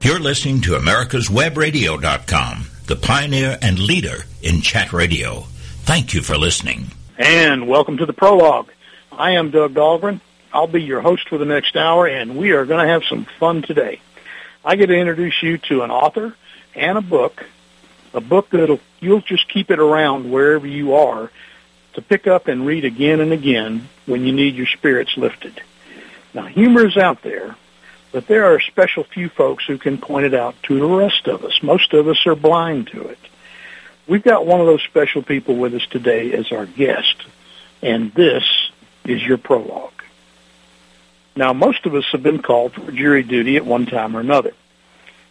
You're listening to America'sWebRadio.com, the pioneer and leader in chat radio. Thank you for listening. And welcome to the prologue. I am Doug Dahlgren. I'll be your host for the next hour, and we are going to have some fun today. I get to introduce you to an author and a book, a book that'll you'll just keep it around wherever you are to pick up and read again and again when you need your spirits lifted. Now, humor is out there, but there are a special few folks who can point it out to the rest of us. Most of us are blind to it. We've got one of those special people with us today as our guest, and this is your prologue. Now, most of us have been called for jury duty at one time or another,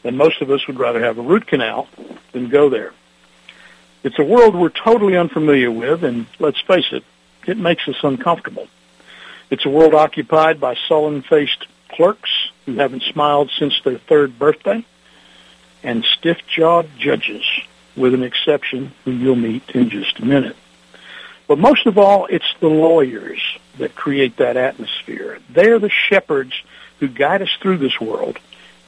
and most of us would rather have a root canal than go there. It's a world we're totally unfamiliar with, and let's face it, it makes us uncomfortable. It's a world occupied by sullen-faced clerks who haven't smiled since their third birthday, and stiff-jawed judges, with an exception who you'll meet in just a minute. But most of all, it's the lawyers that create that atmosphere. They're the shepherds who guide us through this world,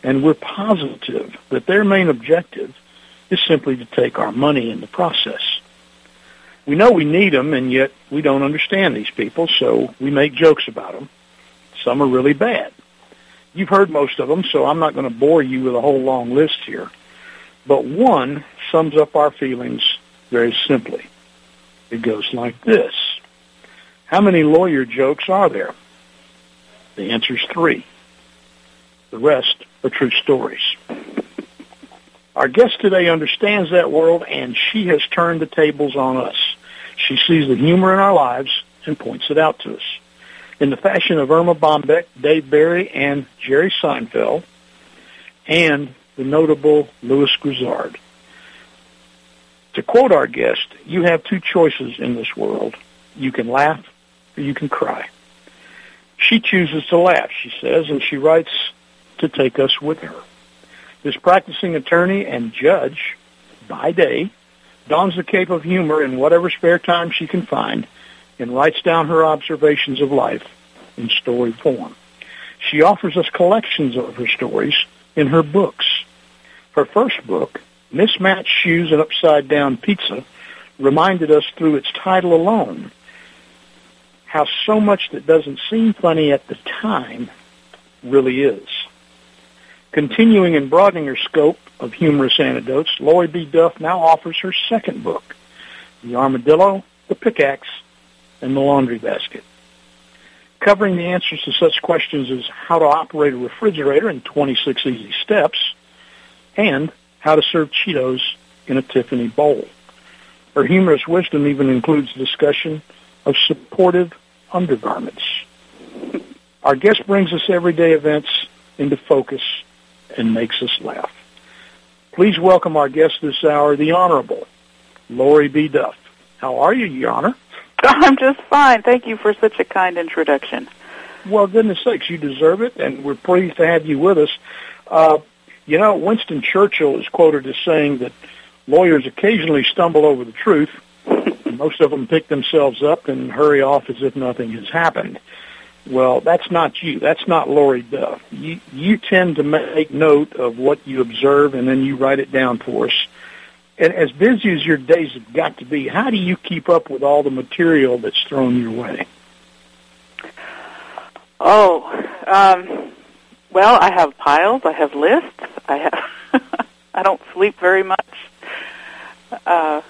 and we're positive that their main objective is simply to take our money in the process. We know we need them, and yet we don't understand these people, so we make jokes about them. Some are really bad. You've heard most of them, so I'm not going to bore you with a whole long list here. But one sums up our feelings very simply. It goes like this. How many lawyer jokes are there? The answer is three. The rest are true stories. Our guest today understands that world, and she has turned the tables on us. She sees the humor in our lives and points it out to us in the fashion of Erma Bombeck, Dave Barry, and Jerry Seinfeld, and the notable Lewis Grizzard. To quote our guest, you have two choices in this world. You can laugh or you can cry. She chooses to laugh, she says, and she writes to take us with her. This practicing attorney and judge, by day, dons the cape of humor in whatever spare time she can find and writes down her observations of life in story form. She offers us collections of her stories in her books. Her first book, Mismatched Shoes and Upside Down Pizza, reminded us through its title alone how so much that doesn't seem funny at the time really is. Continuing and broadening her scope of humorous anecdotes, Lori B. Duff now offers her second book, The Armadillo, The Pickaxe, and the laundry basket. Covering the answers to such questions as how to operate a refrigerator in 26 easy steps and how to serve Cheetos in a Tiffany bowl. Her humorous wisdom even includes discussion of supportive undergarments. Our guest brings us everyday events into focus and makes us laugh. Please welcome our guest this hour, the Honorable Lori B. Duff. How are you, Your Honor? I'm just fine. Thank you for such a kind introduction. Well, goodness sakes, you deserve it, and we're pleased to have you with us. Uh, you know, Winston Churchill is quoted as saying that lawyers occasionally stumble over the truth. and Most of them pick themselves up and hurry off as if nothing has happened. Well, that's not you. That's not Lori Duff. You, you tend to make note of what you observe, and then you write it down for us and as busy as your days have got to be, how do you keep up with all the material that's thrown your way? Oh, um, well, I have piles. I have lists. I have. I don't sleep very much. Uh,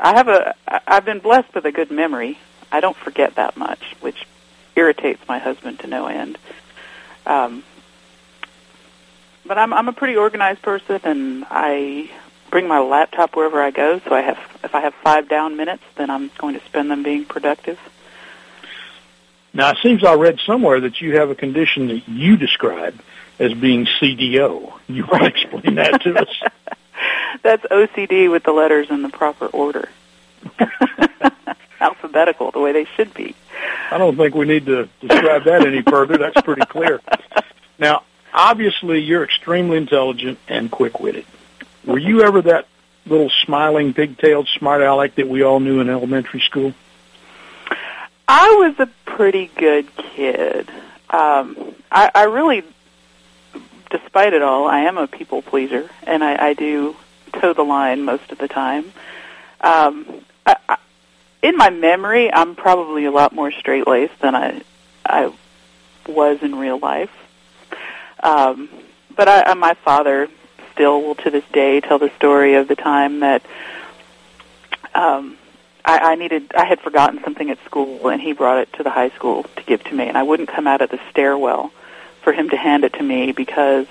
I have a. I've been blessed with a good memory. I don't forget that much, which irritates my husband to no end. Um, but I'm I'm a pretty organized person, and I bring my laptop wherever I go. So I have, if I have five down minutes, then I'm going to spend them being productive. Now it seems I read somewhere that you have a condition that you describe as being CDO. You want to explain that to us? That's OCD with the letters in the proper order. Alphabetical, the way they should be. I don't think we need to describe that any further. That's pretty clear. Now, obviously, you're extremely intelligent and quick-witted. Were you ever that little smiling, pigtailed smart aleck that we all knew in elementary school? I was a pretty good kid. Um, I, I really despite it all, I am a people pleaser, and I, I do toe the line most of the time. Um, I, I, in my memory, I'm probably a lot more straight laced than I I was in real life. Um, but I, my father still will to this day tell the story of the time that um, I, I needed I had forgotten something at school and he brought it to the high school to give to me. And I wouldn't come out of the stairwell for him to hand it to me because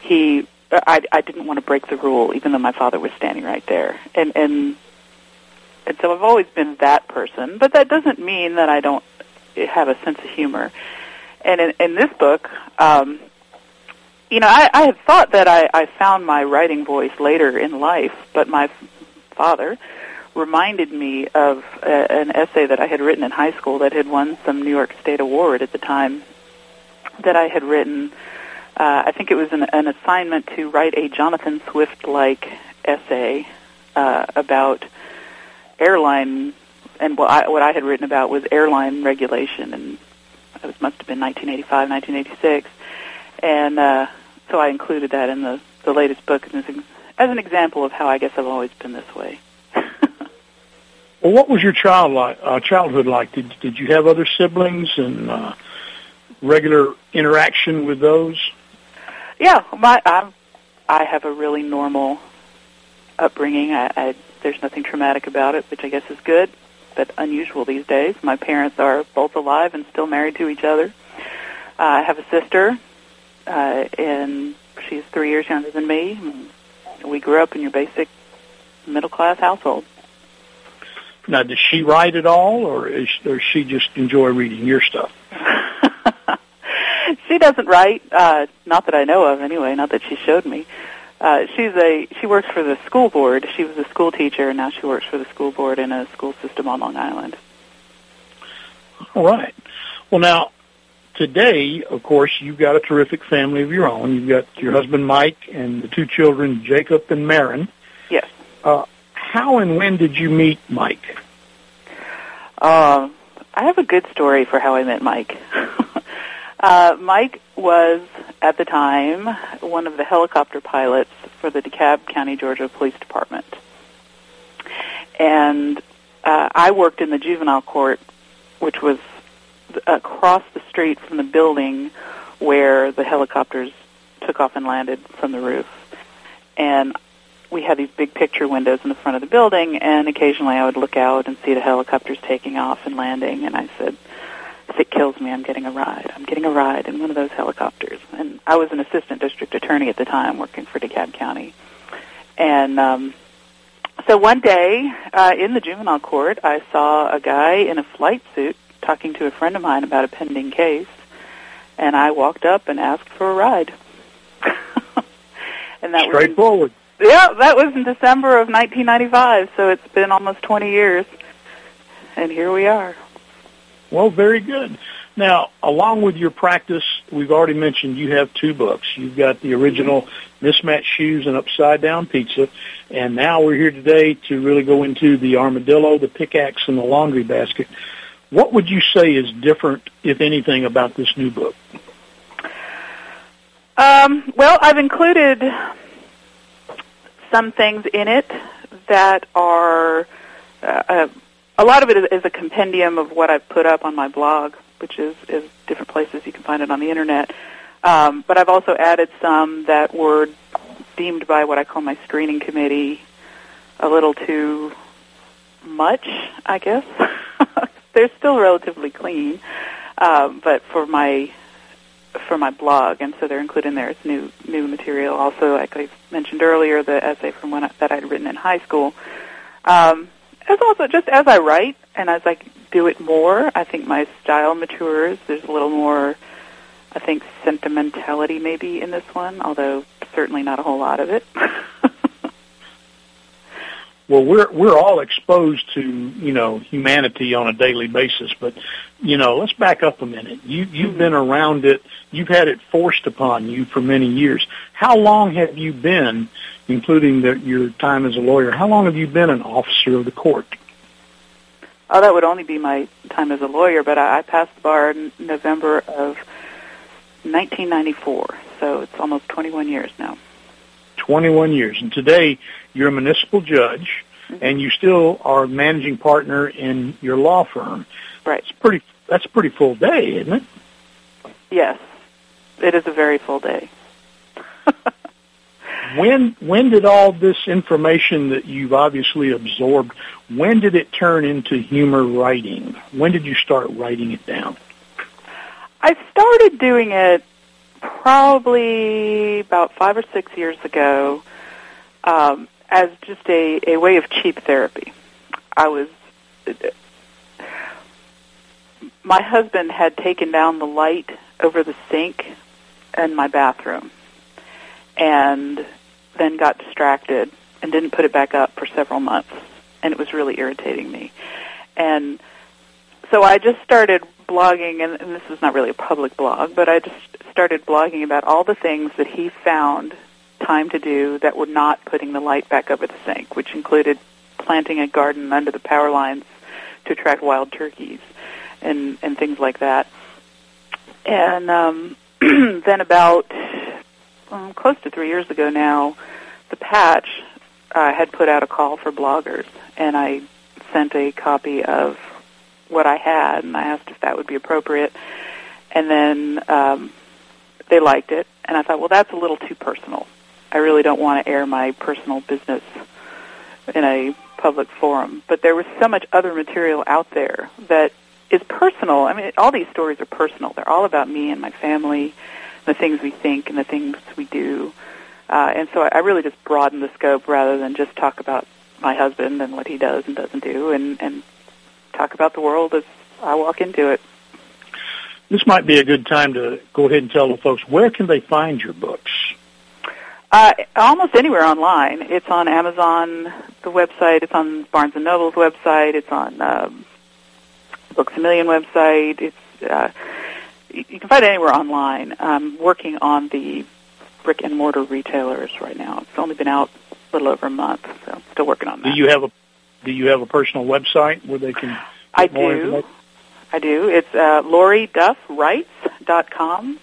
he I, I didn't want to break the rule even though my father was standing right there. And and and so I've always been that person but that doesn't mean that I don't have a sense of humor. And in, in this book um, you know I, I had thought that I, I found my writing voice later in life but my father reminded me of a, an essay that I had written in high school that had won some New York State award at the time that I had written. Uh, I think it was an, an assignment to write a Jonathan Swift-like essay uh, about airline, and what I, what I had written about was airline regulation, and it was, must have been 1985, 1986, and uh, so I included that in the the latest book as, as an example of how I guess I've always been this way. Well, what was your child like, uh, childhood like? Did did you have other siblings and uh, regular interaction with those? Yeah, my I'm, I have a really normal upbringing. I, I there's nothing traumatic about it, which I guess is good, but unusual these days. My parents are both alive and still married to each other. Uh, I have a sister, uh, and she's three years younger than me. And We grew up in your basic middle class household. Now, does she write at all, or is or she just enjoy reading your stuff? she doesn't write, uh, not that I know of, anyway. Not that she showed me. Uh, she's a she works for the school board. She was a school teacher, and now she works for the school board in a school system on Long Island. All right. Well, now today, of course, you've got a terrific family of your own. You've got your husband Mike and the two children, Jacob and Marin. Yes. Uh, how and when did you meet Mike? Uh, I have a good story for how I met Mike. uh, Mike was, at the time, one of the helicopter pilots for the DeKalb County, Georgia Police Department. And uh, I worked in the juvenile court, which was across the street from the building where the helicopters took off and landed from the roof. And we had these big picture windows in the front of the building, and occasionally I would look out and see the helicopters taking off and landing, and I said, if it kills me, I'm getting a ride. I'm getting a ride in one of those helicopters. And I was an assistant district attorney at the time working for DeKalb County. And um, so one day uh, in the juvenile court, I saw a guy in a flight suit talking to a friend of mine about a pending case, and I walked up and asked for a ride. and that straightforward. Was yeah, that was in December of 1995, so it's been almost 20 years, and here we are. Well, very good. Now, along with your practice, we've already mentioned you have two books. You've got the original Mismatched Shoes and Upside Down Pizza, and now we're here today to really go into the armadillo, the pickaxe, and the laundry basket. What would you say is different, if anything, about this new book? Um, well, I've included some things in it that are uh, uh, a lot of it is, a compendium of what I've put up on my blog, which is, is different places you can find it on the internet. Um, but I've also added some that were deemed by what I call my screening committee a little too much, I guess. They're still relatively clean, uh, but for my for my blog, and so they're included in there as new new material. Also, like I mentioned earlier, the essay from when I, that I'd written in high school. Um, as also just as I write and as I do it more, I think my style matures. There's a little more, I think, sentimentality maybe in this one, although certainly not a whole lot of it. well, we're we're all exposed to you know humanity on a daily basis, but you know, let's back up a minute. You you've been around it. You've had it forced upon you for many years. How long have you been, including the, your time as a lawyer? How long have you been an officer of the court? Oh, that would only be my time as a lawyer, but I, I passed the bar in November of 1994, so it's almost 21 years now. 21 years. And today, you're a municipal judge, mm-hmm. and you still are a managing partner in your law firm. Right. It's pretty. That's a pretty full day, isn't it? Yes, it is a very full day. when when did all this information that you've obviously absorbed? When did it turn into humor writing? When did you start writing it down? I started doing it probably about five or six years ago um, as just a, a way of cheap therapy. I was my husband had taken down the light over the sink in my bathroom and then got distracted and didn't put it back up for several months and it was really irritating me and so I just started blogging and, and this is not really a public blog but I just started blogging about all the things that he found time to do that were not putting the light back over the sink which included planting a garden under the power lines to attract wild turkeys and and things like that. And um, then about um, close to three years ago now, the Patch uh, had put out a call for bloggers, and I sent a copy of what I had, and I asked if that would be appropriate. And then um, they liked it, and I thought, well, that's a little too personal. I really don't want to air my personal business in a public forum. But there was so much other material out there that is personal. I mean, all these stories are personal. They're all about me and my family, the things we think and the things we do. Uh, and so I, I really just broaden the scope rather than just talk about my husband and what he does and doesn't do, and, and talk about the world as I walk into it. This might be a good time to go ahead and tell the folks where can they find your books. Uh, almost anywhere online. It's on Amazon, the website. It's on Barnes and Noble's website. It's on um, Books a Million website. It's uh, you can find it anywhere online. I'm working on the brick and mortar retailers right now. It's only been out a little over a month, so I'm still working on that. Do you have a Do you have a personal website where they can? I do. I do. It's uh, LoriDuffWrites.com.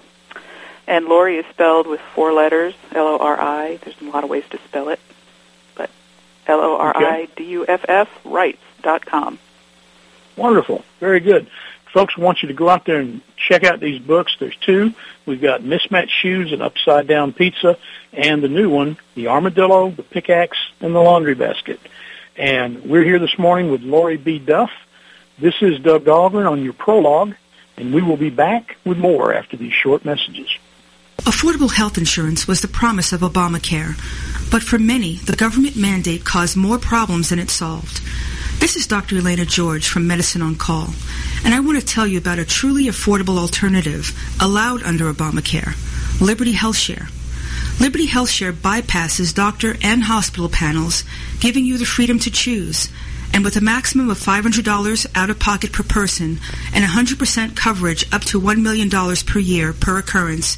And Lori is spelled with four letters, L O R I. There's a lot of ways to spell it, but L O R I D U F F Writes dot com. Wonderful. Very good. Folks, want you to go out there and check out these books. There's two. We've got Mismatched Shoes and Upside Down Pizza, and the new one, The Armadillo, The Pickaxe, and The Laundry Basket. And we're here this morning with Lori B. Duff. This is Doug Dahlgren on your prologue, and we will be back with more after these short messages. Affordable health insurance was the promise of Obamacare, but for many, the government mandate caused more problems than it solved. This is Dr. Elena George from Medicine on Call, and I want to tell you about a truly affordable alternative allowed under Obamacare, Liberty HealthShare. Liberty HealthShare bypasses doctor and hospital panels, giving you the freedom to choose. And with a maximum of $500 out of pocket per person and 100% coverage up to $1 million per year per occurrence,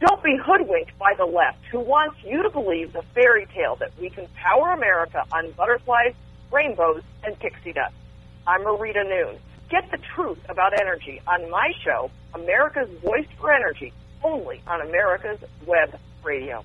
Don't be hoodwinked by the left who wants you to believe the fairy tale that we can power America on butterflies, rainbows, and pixie dust. I'm Marita Noon. Get the truth about energy on my show, America's Voice for Energy, only on America's Web Radio.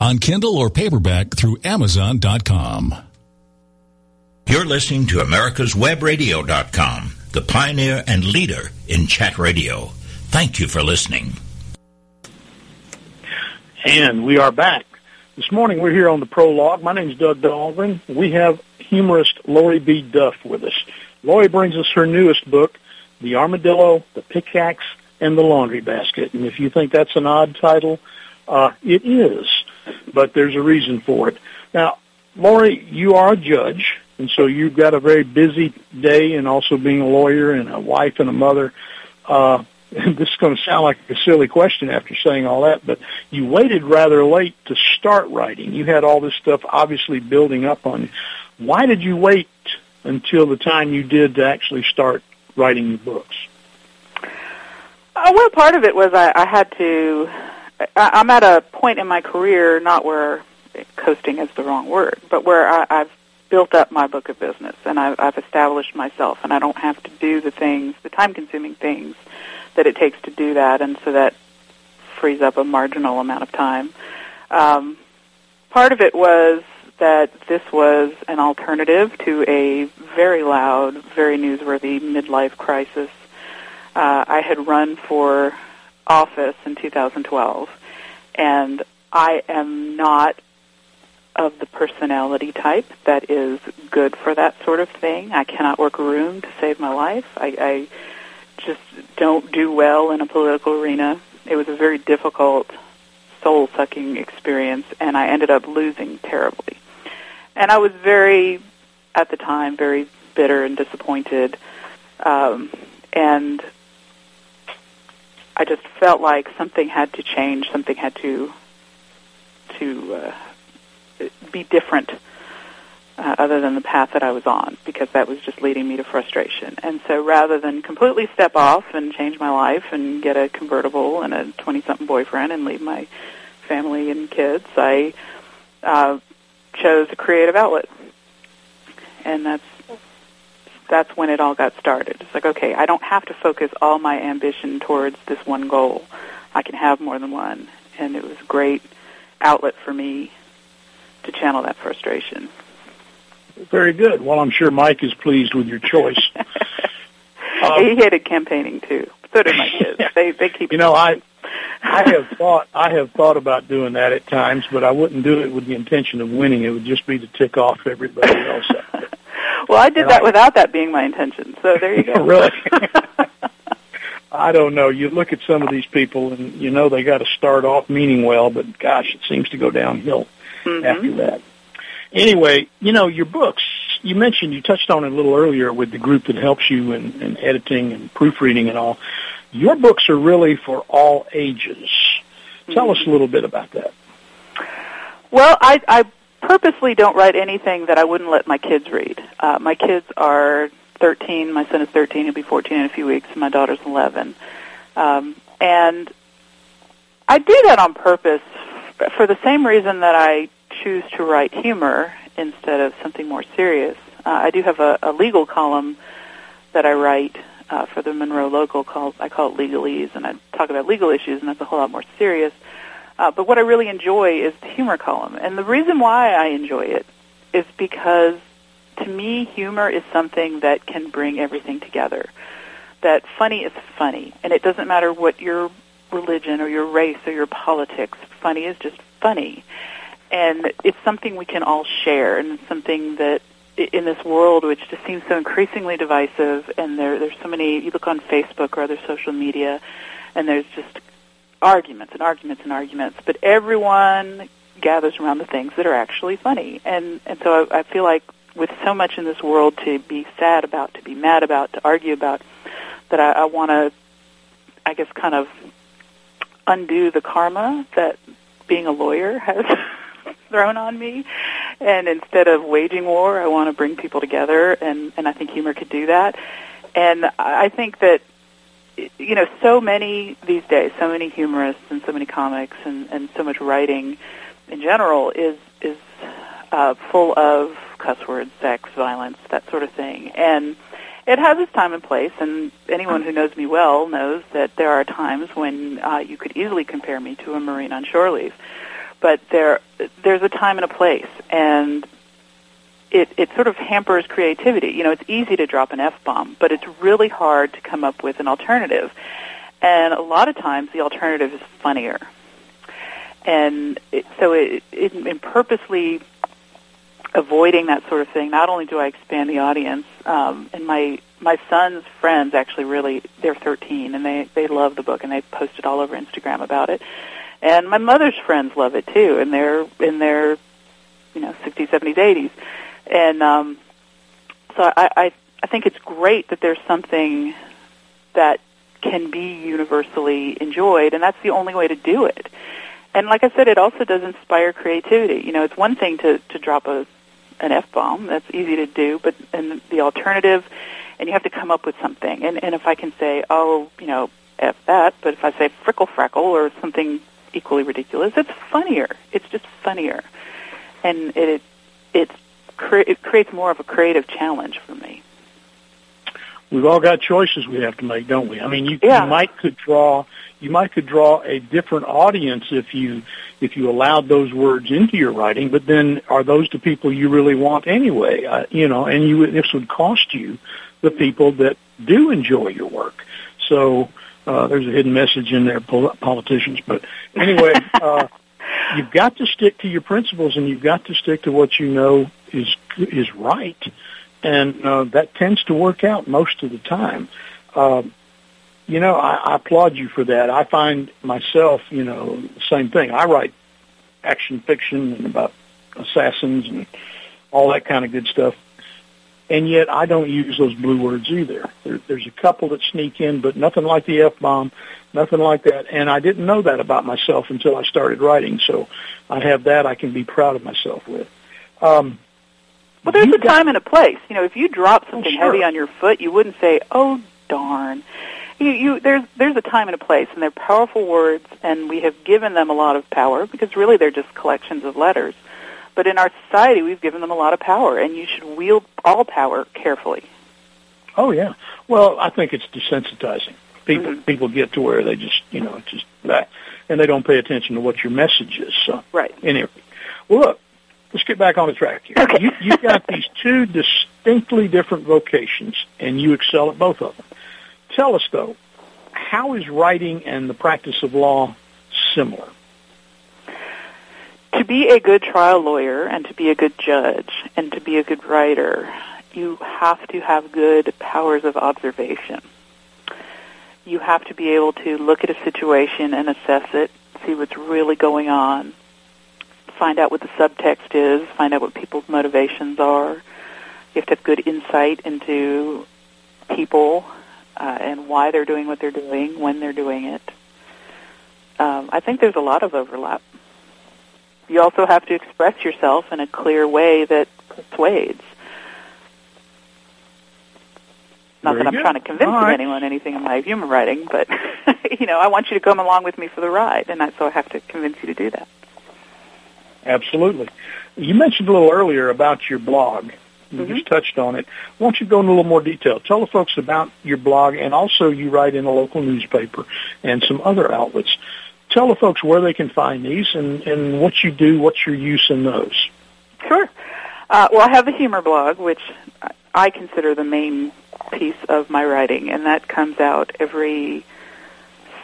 on Kindle or paperback through Amazon.com. You're listening to America's America'sWebRadio.com, the pioneer and leader in chat radio. Thank you for listening. And we are back. This morning we're here on the prologue. My name is Doug Dahlgren. We have humorist Lori B. Duff with us. Lori brings us her newest book, The Armadillo, the Pickaxe, and the Laundry Basket. And if you think that's an odd title, uh, it is, but there's a reason for it. Now, Lori, you are a judge, and so you've got a very busy day and also being a lawyer and a wife and a mother. Uh, this is going to sound like a silly question after saying all that, but you waited rather late to start writing. You had all this stuff obviously building up on you. Why did you wait until the time you did to actually start writing your books? Uh, well, part of it was I, I had to. I'm at a point in my career, not where coasting is the wrong word, but where I, I've built up my book of business and I've, I've established myself, and I don't have to do the things, the time-consuming things that it takes to do that, and so that frees up a marginal amount of time. Um, part of it was that this was an alternative to a very loud, very newsworthy midlife crisis. Uh, I had run for office in 2012, and I am not of the personality type that is good for that sort of thing. I cannot work a room to save my life. I, I just don't do well in a political arena. It was a very difficult, soul sucking experience, and I ended up losing terribly. And I was very, at the time, very bitter and disappointed. Um, and I just felt like something had to change, something had to to uh, be different uh, other than the path that I was on because that was just leading me to frustration. And so rather than completely step off and change my life and get a convertible and a 20 something boyfriend and leave my family and kids, I uh, chose a creative outlet. And that's that's when it all got started. It's like, okay, I don't have to focus all my ambition towards this one goal. I can have more than one. And it was a great outlet for me to channel that frustration. Very good. Well, I'm sure Mike is pleased with your choice. um, he hated campaigning too. So did my kids. they they keep. You know, I I have thought I have thought about doing that at times, but I wouldn't do it with the intention of winning. It would just be to tick off everybody else. Well, I did that without that being my intention. So there you go. really. I don't know. You look at some of these people, and you know they got to start off meaning well, but gosh, it seems to go downhill mm-hmm. after that. Anyway, you know your books. You mentioned you touched on it a little earlier with the group that helps you in, in editing and proofreading and all. Your books are really for all ages. Tell mm-hmm. us a little bit about that. Well, I, I purposely don't write anything that I wouldn't let my kids read. Uh, my kids are 13. My son is 13. He'll be 14 in a few weeks. My daughter's 11. Um, and I do that on purpose for the same reason that I choose to write humor instead of something more serious. Uh, I do have a, a legal column that I write uh, for the Monroe Local called I call it Legalese, and I talk about legal issues, and that's a whole lot more serious. Uh, Uh, but what I really enjoy is the humor column, and the reason why I enjoy it is because to me, humor is something that can bring everything together. That funny is funny, and it doesn't matter what your religion or your race or your politics. Funny is just funny, and it's something we can all share, and something that in this world which just seems so increasingly divisive and there there's so many you look on Facebook or other social media and there's just arguments and arguments and arguments but everyone gathers around the things that are actually funny and and so I, I feel like with so much in this world to be sad about to be mad about to argue about that I, I want to I guess kind of undo the karma that being a lawyer has thrown on me. And instead of waging war, I want to bring people together, and, and I think humor could do that. And I think that, you know, so many these days, so many humorists and so many comics and, and so much writing in general is, is uh, full of cuss words, sex, violence, that sort of thing. And it has its time and place, and anyone who knows me well knows that there are times when uh, you could easily compare me to a Marine on shore leave but there there's a time and a place, and it it sort of hampers creativity. You know, it's easy to drop an f bomb, but it's really hard to come up with an alternative. And a lot of times, the alternative is funnier. and it, so it, it, in purposely avoiding that sort of thing, not only do I expand the audience, um, and my my son's friends actually really they're 13 and they they love the book and they posted all over Instagram about it, and my mother's friends love it too, and they're in their you know 60s, 70s, 80s, and um, so I, I I think it's great that there's something that can be universally enjoyed, and that's the only way to do it. And like I said, it also does inspire creativity. You know, it's one thing to to drop a an f bomb. That's easy to do, but and the alternative, and you have to come up with something. And and if I can say, oh, you know, f that, but if I say frickle freckle or something equally ridiculous, it's funnier. It's just funnier, and it it's cre- it creates more of a creative challenge for me we've all got choices we have to make, don't we? I mean, you, yeah. you might could draw you might could draw a different audience if you if you allowed those words into your writing, but then are those the people you really want anyway? Uh, you know, and you this would cost you the people that do enjoy your work. So uh, there's a hidden message in there, politicians. But anyway, uh, you've got to stick to your principles, and you've got to stick to what you know is is right and uh, that tends to work out most of the time. Uh, you know, I, I applaud you for that. I find myself, you know, same thing. I write action fiction and about assassins and all that kind of good stuff. And yet I don't use those blue words either. There, there's a couple that sneak in, but nothing like the F-bomb, nothing like that. And I didn't know that about myself until I started writing. So I have that I can be proud of myself with. Um, well, there's a time and a place. You know, if you drop Oh, something sure. heavy on your foot, you wouldn't say, "Oh darn." You, you, there's there's a time and a place, and they're powerful words, and we have given them a lot of power because really they're just collections of letters. But in our society, we've given them a lot of power, and you should wield all power carefully. Oh yeah. Well, I think it's desensitizing. People Mhm. people get to where they just you know just and they don't pay attention to what your message is. So Right. anyway, well look, let's get back on the track here. Okay. You you've got these two distinctly different vocations, and you excel at both of them. Tell us though, how is writing and the practice of law similar? To be a good trial lawyer and to be a good judge and to be a good writer, you have to have good powers of observation. You have to be able to look at a situation and assess it, see what's really going on, find out what the subtext is, find out what people's motivations are. You have to have good insight into people uh, and why they're doing what they're doing, when they're doing it. Um, I think there's a lot of overlap. You also have to express yourself in a clear way that persuades. Not Very that I'm good. trying to convince right. anyone anything in my humor writing, but you know, I want you to come along with me for the ride, and I, so I have to convince you to do that. Absolutely. You mentioned a little earlier about your blog. You Mhm. just touched on it. Why don't you go into a little more detail? Tell the folks about your blog, and also you write in a local newspaper and some other outlets. Tell the folks where they can find these and, and what you do, what's your use in those. Sure. Uh, well, I have a humor blog, which I consider the main piece of my writing, and that comes out every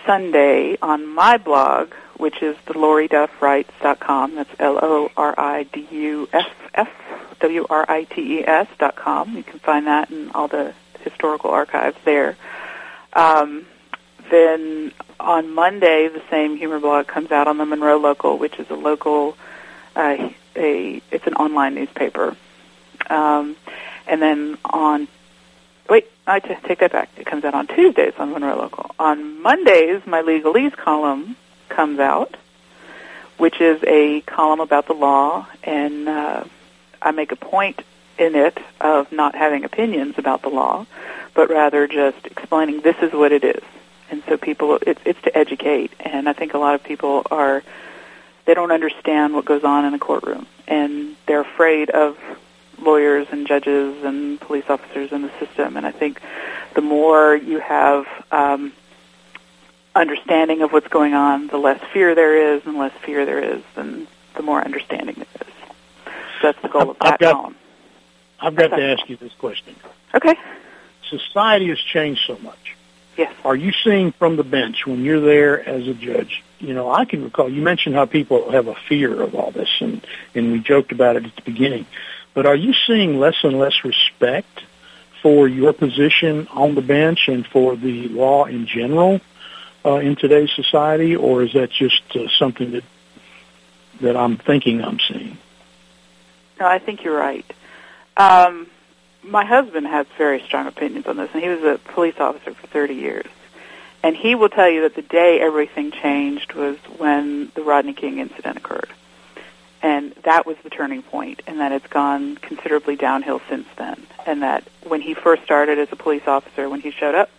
Sunday on my blog, which is the LoriDuffWrites.com. That's L-O-R-I-D-U-F-F-W-R-I-T-E-S dot com. You can find that in all the historical archives there. Um, then on Monday, the same humor blog comes out on the Monroe Local, which is a local uh, a it's an online newspaper. Um, and then on wait, I t- take that back. It comes out on Tuesdays on Monroe Local. On Mondays, my legalese column comes out, which is a column about the law, and uh, I make a point in it of not having opinions about the law, but rather just explaining this is what it is. And so people, it's, it's to educate, and I think a lot of people are they don't understand what goes on in a courtroom, and they're afraid of lawyers and judges and police officers in the system. And I think the more you have um, understanding of what's going on, the less fear there is, and less fear there is, and the more understanding there is. So that's the goal of I've that got- column. I've got to ask you this question. Okay. Society has changed so much. Yes. Are you seeing from the bench when you're there as a judge? You know, I can recall you mentioned how people have a fear of all this, and and we joked about it at the beginning. But are you seeing less and less respect for your position on the bench and for the law in general uh, in today's society, or is that just uh, something that that I'm thinking I'm seeing? No, I think you're right. Um, my husband has very strong opinions on this, and he was a police officer for 30 years. And he will tell you that the day everything changed was when the Rodney King incident occurred. And that was the turning point, and that it's gone considerably downhill since then. And that when he first started as a police officer, when he showed up,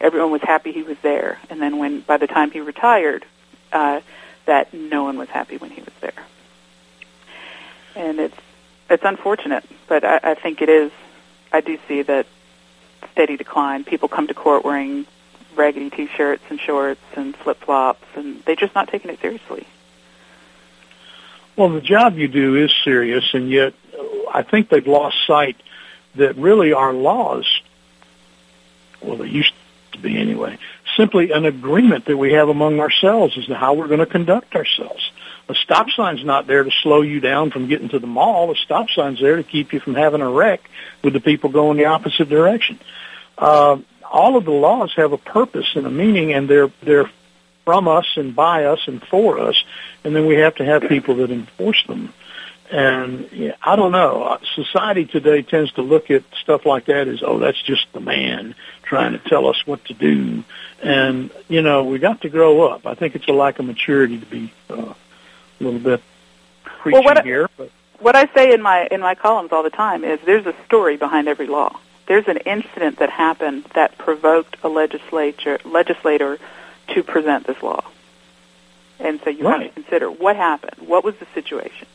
everyone was happy he was there. And then when, by the time he retired, uh, that no one was happy when he was there. And it's it's unfortunate, but I, I think it is. I do see that steady decline. People come to court wearing raggedy t-shirts and shorts and flip-flops, and they're just not taking it seriously. Well, the job you do is serious, and yet I think they've lost sight that really our laws, well, they used to be anyway, simply an agreement that we have among ourselves as to how we're going to conduct ourselves. A stop sign's not there to slow you down from getting to the mall. A stop sign's there to keep you from having a wreck with the people going the opposite direction. Uh, all of the laws have a purpose and a meaning, and they're they're from us and by us and for us, and then we have to have people that enforce them. And yeah, I don't know. Uh, society today tends to look at stuff like that as, oh, that's just the man trying to tell us what to do. And you know, we got to grow up. I think it's a lack of maturity to be uh, a little bit preachy well, what here. But. What I say in my in my columns all the time is there's a story behind every law. There's an incident that happened that provoked a legislature legislator to present this law. And so you right. have to consider what happened. What was the situation?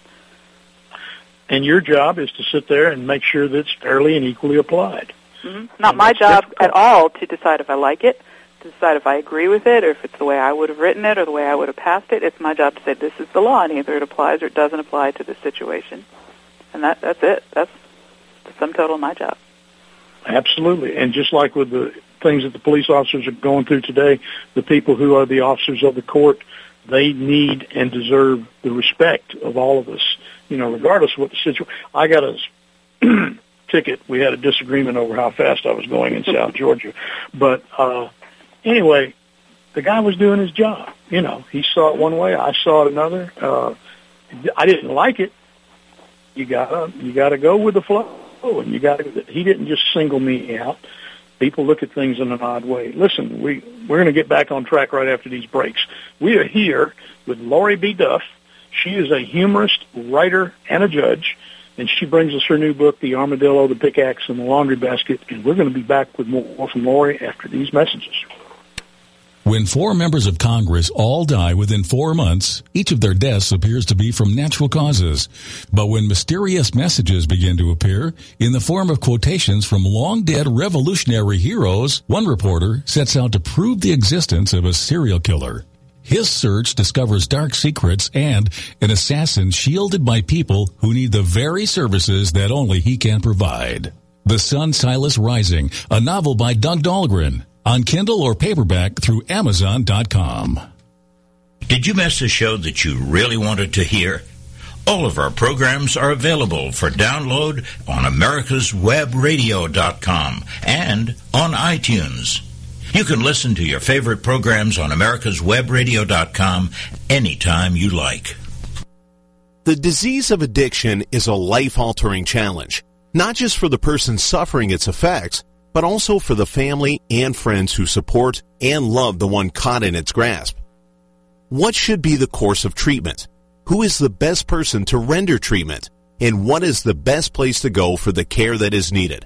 And your job is to sit there and make sure that it's fairly and equally applied. Mm-hmm. Not and my job difficult. at all to decide if I like it to decide if I agree with it or if it's the way I would have written it or the way I would have passed it. It's my job to say this is the law and either it applies or it doesn't apply to this situation. And that that's it. That's the sum total of my job. Absolutely. And just like with the things that the police officers are going through today, the people who are the officers of the court, they need and deserve the respect of all of us. You know, regardless of what the situation. I got a ticket. We had a disagreement over how fast I was going in South Georgia, but uh, anyway, the guy was doing his job. You know, he saw it one way, I saw it another. Uh, I didn't like it. You gotta, you gotta go with the flow, and you gotta. He didn't just single me out. People look at things in an odd way. Listen, we we're going to get back on track right after these breaks. We are here with Lori B. Duff. She is a humorist, writer, and a judge and she brings us her new book, The Armadillo, the Pickaxe, and the Laundry Basket. And we're going to be back with more from Lori after these messages. When four members of Congress all die within four months, each of their deaths appears to be from natural causes. But when mysterious messages begin to appear in the form of quotations from long dead revolutionary heroes, one reporter sets out to prove the existence of a serial killer. His search discovers dark secrets and an assassin shielded by people who need the very services that only he can provide. The Sun Silas Rising, a novel by Doug Dahlgren, on Kindle or paperback through Amazon.com. Did you miss a show that you really wanted to hear? All of our programs are available for download on americaswebradio.com and on iTunes. You can listen to your favorite programs on americaswebradio.com anytime you like. The disease of addiction is a life-altering challenge, not just for the person suffering its effects, but also for the family and friends who support and love the one caught in its grasp. What should be the course of treatment? Who is the best person to render treatment? And what is the best place to go for the care that is needed?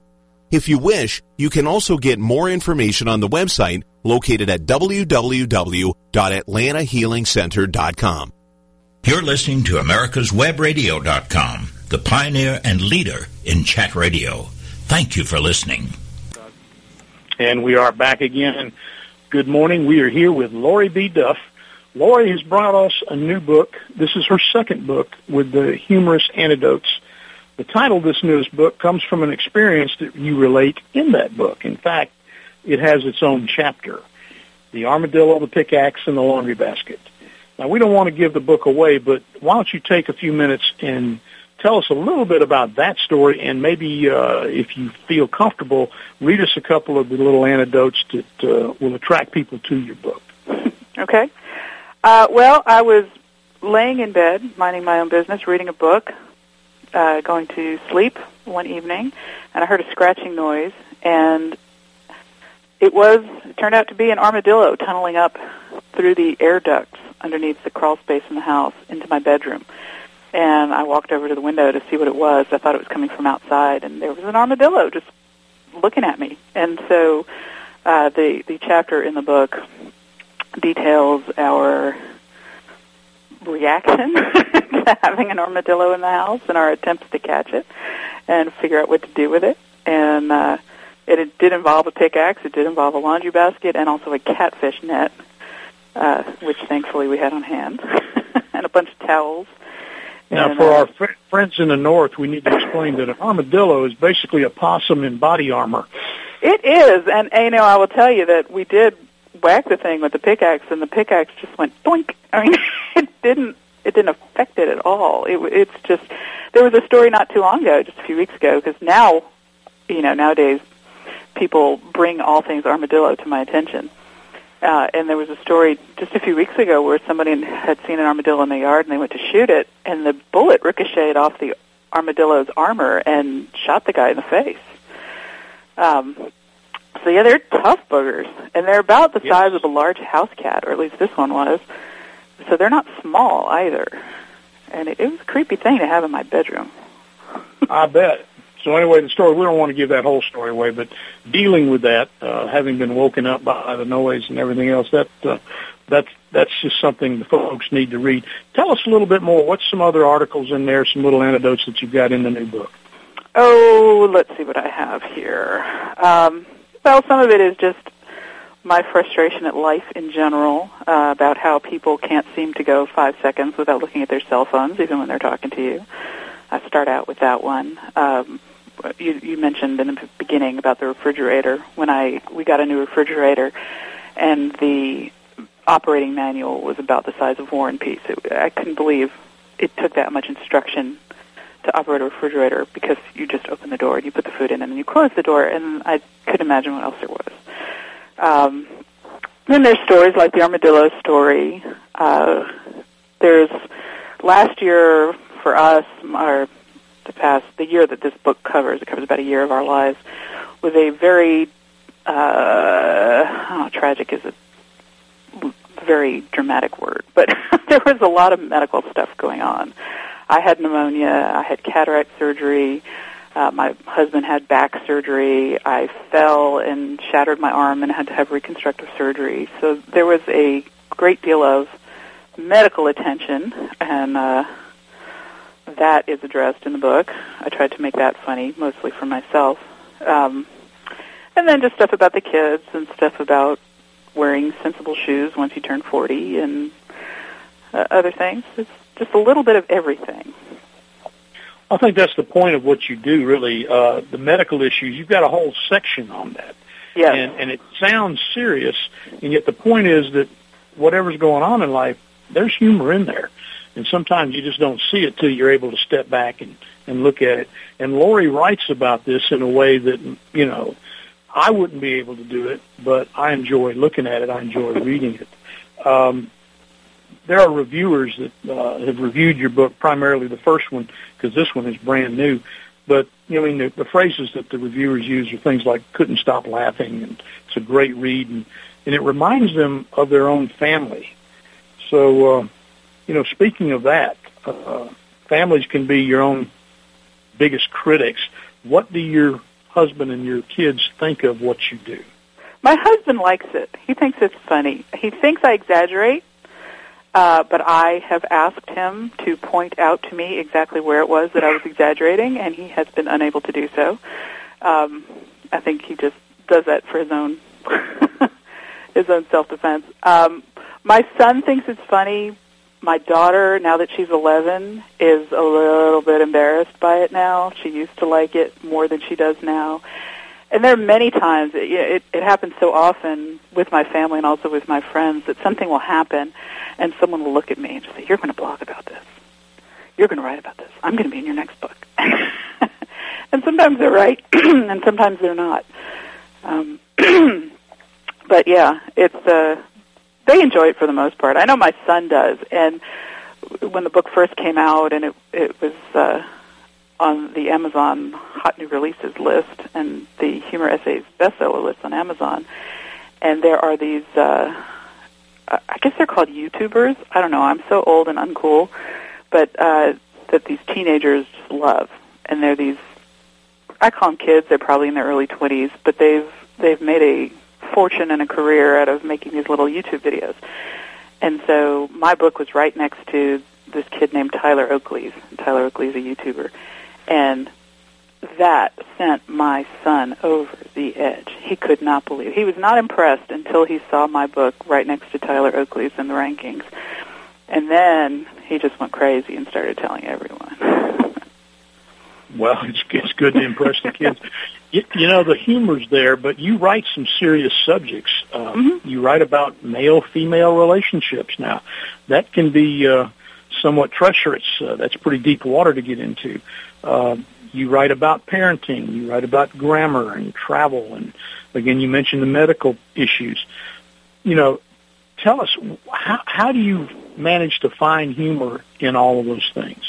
If you wish, you can also get more information on the website located at www.atlantahealingcenter.com. You're listening to America's America'sWebRadio.com, the pioneer and leader in chat radio. Thank you for listening. And we are back again. Good morning. We are here with Lori B. Duff. Lori has brought us a new book. This is her second book with the humorous anecdotes. The title of this newest book comes from an experience that you relate in that book. In fact, it has its own chapter. The Armadillo, the Pickaxe, and the Laundry Basket. Now, we don't want to give the book away, but why don't you take a few minutes and tell us a little bit about that story, and maybe uh, if you feel comfortable, read us a couple of the little anecdotes that uh, will attract people to your book. Okay. Uh, well, I was laying in bed, minding my own business, reading a book, uh, going to sleep one evening, and I heard a scratching noise, and it was it turned out to be an armadillo tunneling up through the air ducts underneath the crawl space in the house into my bedroom. And I walked over to the window to see what it was. I thought it was coming from outside, and there was an armadillo just looking at me. And so, uh, the the chapter in the book details our reaction to having an armadillo in the house and our attempts to catch it and figure out what to do with it. And uh, it, it did involve a pickaxe, it did involve a laundry basket, and also a catfish net, uh, which thankfully we had on hand, and a bunch of towels. Now, And, for uh, our fr- friends in the north, we need to explain that an armadillo is basically a possum in body armor. It is, and uh, you know, I will tell you that we did whack the thing with the pickaxe, and the pickaxe just went doink. I mean, it didn't it didn't affect it at all. It, it's just there was a story not too long ago, just a few weeks ago, because now, you know, nowadays people bring all things armadillo to my attention. Uh, and there was a story just a few weeks ago where somebody had seen an armadillo in the yard and they went to shoot it, and the bullet ricocheted off the armadillo's armor and shot the guy in the face. Um, so yeah, they're tough boogers, and they're about the Yes. size of a large house cat, or at least this one was. So they're not small either, and it, it was a creepy thing to have in my bedroom. I bet. So anyway, the story, we don't want to give that whole story away, but dealing with that, uh, having been woken up by the noise and everything else, that, uh, that's, that's just something the folks need to read. Tell us a little bit more. What's some other articles in there, some little anecdotes that you've got in the new book? Oh, let's see what I have here. Um, well, some of it is just my frustration at life in general uh, about how people can't seem to go five seconds without looking at their cell phones, even when they're talking to you. I start out with that one. Um, you, you mentioned in the beginning about the refrigerator. When I we got a new refrigerator, and the operating manual was about the size of War and Peace. It, I couldn't believe it took that much instruction to operate a refrigerator because you just open the door and you put the food in and then you close the door, and I couldn't imagine what else there was. Um, then there's stories like the armadillo story. Uh, there's last year for us, or the past the year that this book covers, it covers about a year of our lives, was a very uh, oh, tragic is a very dramatic word, but there was a lot of medical stuff going on. I had pneumonia. I had cataract surgery. Uh, my husband had back surgery. I fell and shattered my arm and had to have reconstructive surgery. So there was a great deal of medical attention, and uh, that is addressed in the book. I tried to make that funny, mostly for myself. Um, and then just stuff about the kids and stuff about wearing sensible shoes once you turn 40 and uh, other things. It's just a little bit of everything. I think that's the point of what you do, really. Uh, the medical issues, you've got a whole section on that. Yes. And, and it sounds serious, and yet the point is that whatever's going on in life, there's humor in there. And sometimes you just don't see it till you're able to step back and, and look at it. And Lori writes about this in a way that, you know, I wouldn't be able to do it, but I enjoy looking at it. I enjoy reading it. Um, there are reviewers that uh, have reviewed your book, primarily the first one, because this one is brand new. But you know, I mean, the, the phrases that the reviewers use are things like "couldn't stop laughing" and "it's a great read," and, and it reminds them of their own family. So, uh, you know, speaking of that, uh, families can be your own biggest critics. What do your husband and your kids think of what you do? My husband likes it. He thinks it's funny. He thinks I exaggerate, uh, but I have asked him to point out to me exactly where it was that I was exaggerating, and he has been unable to do so. Um, I think he just does that for his own his own self defense. Um, my son thinks it's funny. My daughter, now that she's 11, is a little bit embarrassed by it now. She used to like it more than she does now. And there are many times, it, it, it happens so often with my family and also with my friends that something will happen and someone will look at me and say, you're going to blog about this. You're going to write about this. I'm going to be in your next book. and sometimes they're right and sometimes they're not. Um, but yeah, it's uh, they enjoy it for the most part. I know my son does, and when the book first came out, and it it was uh, on the Amazon Hot New Releases list and the Humor Essays bestseller list on Amazon, and there are these. Uh, I guess they're called YouTubers. I don't know. I'm so old and uncool, but uh, that these teenagers just love, and they're these. I call them kids. They're probably in their early twenties, but they've they've made a fortune and a career out of making these little YouTube videos. And so my book was right next to this kid named Tyler Oakley's. Tyler Oakley's a YouTuber. And that sent my son over the edge. He could not believe. He was not impressed until he saw my book right next to Tyler Oakley's in the rankings. And then he just went crazy and started telling everyone. well, it's, it's good to impress the kids. You, you know, the humor's there, but you write some serious subjects. Uh, mm-hmm. You write about male-female relationships. Now, that can be uh, somewhat treacherous. Uh, that's pretty deep water to get into. Uh, you write about parenting. You write about grammar and travel, and again, you mentioned the medical issues. You know, tell us how how do you manage to find humor in all of those things?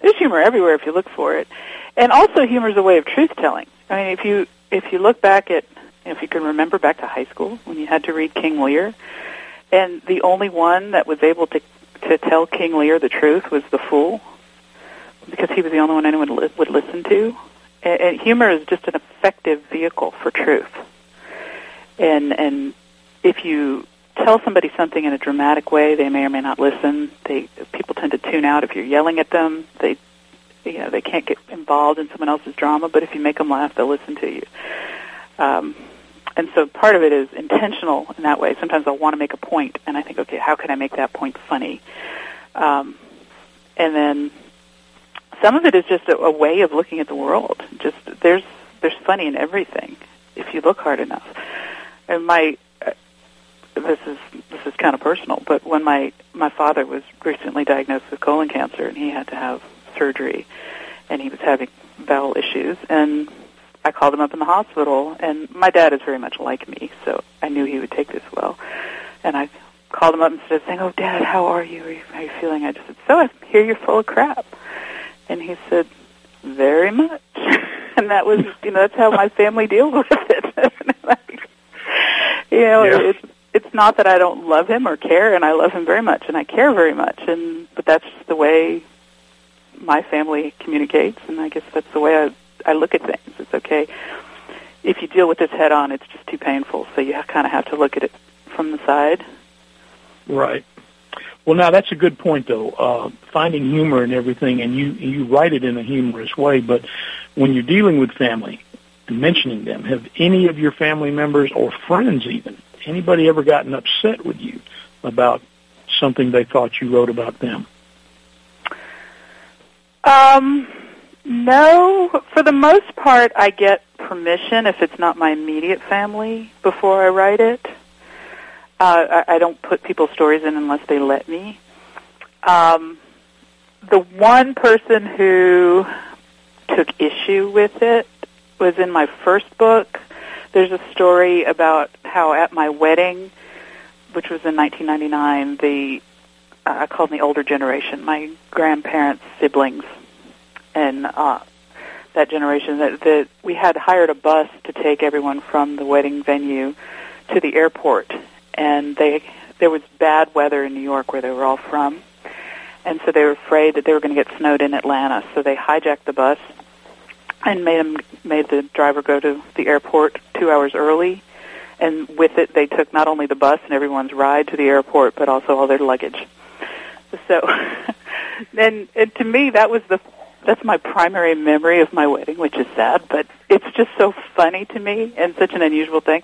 There's humor everywhere if you look for it, and also humor is a way of truth telling. I mean, if you if you look back at if you can remember back to high school when you had to read King Lear, and the only one that was able to to tell King Lear the truth was the fool, because he was the only one anyone li- would listen to. And, and humor is just an effective vehicle for truth. And and if you tell somebody something in a dramatic way, they may or may not listen. They people tend to tune out if you're yelling at them. They you know they can't get involved in someone else's drama, but if you make them laugh, they'll listen to you. Um, and so part of it is intentional in that way. Sometimes I'll want to make a point, and I think, okay, how can I make that point funny? Um, and then some of it is just a, a way of looking at the world. Just there's there's funny in everything if you look hard enough. And my uh, this is this is kind of personal, but when my my father was recently diagnosed with colon cancer and he had to have surgery, and he was having bowel issues, and I called him up in the hospital, and my dad is very much like me, so I knew he would take this well. And I called him up instead of saying, "Oh, Dad, how are you? Are you, how are you feeling?" I just said, "So I hear you're full of crap," and he said, "Very much." and that was, you know, that's how my family deals with it. you know, yeah. it's it's not that I don't love him or care, and I love him very much, and I care very much, and but that's just the way my family communicates, and I guess that's the way I I look at things. It's okay if you deal with this head on. It's just too painful, so you kind of have to look at it from the side. Right. Well, now that's a good point, though. Uh, finding humor in everything, and you you write it in a humorous way. But when you're dealing with family and mentioning them, have any of your family members or friends even anybody ever gotten upset with you about something they thought you wrote about them? Um, no. For the most part, I get permission if it's not my immediate family before I write it. Uh, I, I don't put people's stories in unless they let me. Um, the one person who took issue with it was in my first book. There's a story about how at my wedding, which was in 1999, the uh, I called them the older generation, my grandparents' siblings, and uh, that generation that, that we had hired a bus to take everyone from the wedding venue to the airport, and they there was bad weather in New York where they were all from, and so they were afraid that they were going to get snowed in Atlanta, so they hijacked the bus and made them made the driver go to the airport two hours early. And with it, they took not only the bus and everyone's ride to the airport, but also all their luggage. So, and, and to me, that was the that's my primary memory of my wedding, which is sad, but it's just so funny to me and such an unusual thing.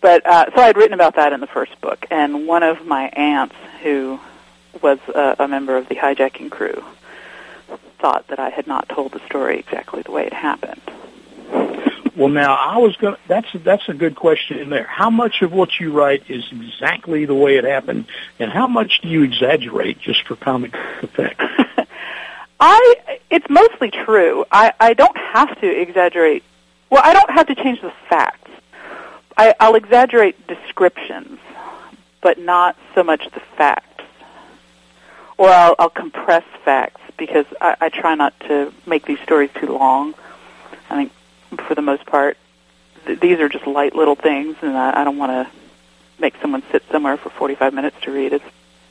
But uh, so I'd written about that in the first book, and one of my aunts, who was a, a member of the hijacking crew, thought that I had not told the story exactly the way it happened. Well, now I was going. That's that's a good question in there. How much of what you write is exactly the way it happened, and how much do you exaggerate just for comic effect? I it's mostly true. I I don't have to exaggerate. Well, I don't have to change the facts. I, I'll exaggerate descriptions, but not so much the facts. Or I'll, I'll compress facts because I, I try not to make these stories too long. I think for the most part, th- these are just light little things, and I, I don't want to make someone sit somewhere for 45 minutes to read it,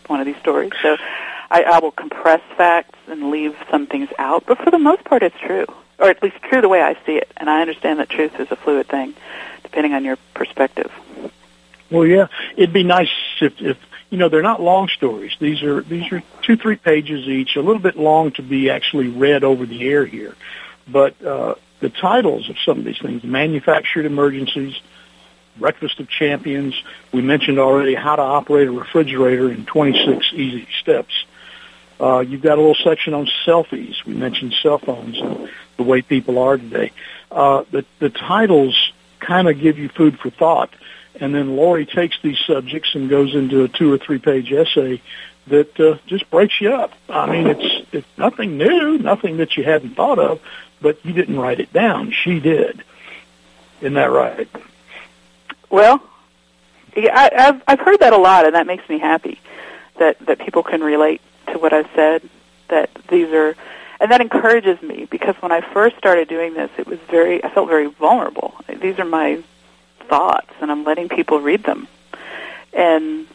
one of these stories. So I, I will compress facts and leave some things out, but for the most part, it's true, or at least true the way I see it. And I understand that truth is a fluid thing, depending on your perspective. Well, yeah, it'd be nice if, if you know they're not long stories. These are these are two three pages each, a little bit long to be actually read over the air here, but uh, the titles of some of these things, manufactured emergencies, breakfast of champions. We mentioned already how to operate a refrigerator in 26 easy steps. Uh, you've got a little section on selfies. We mentioned cell phones and the way people are today. Uh, the, the titles kind of give you food for thought. And then Lori takes these subjects and goes into a two or three page essay that uh, just breaks you up. I mean, it's it's nothing new, nothing that you hadn't thought of, but you didn't write it down. She did. Isn't that right? Well, yeah, I, I've I've heard that a lot, and that makes me happy that that people can relate to what I've said. That these are, and that encourages me because when I first started doing this, it was very I felt very vulnerable. These are my thoughts, and I'm letting people read them, and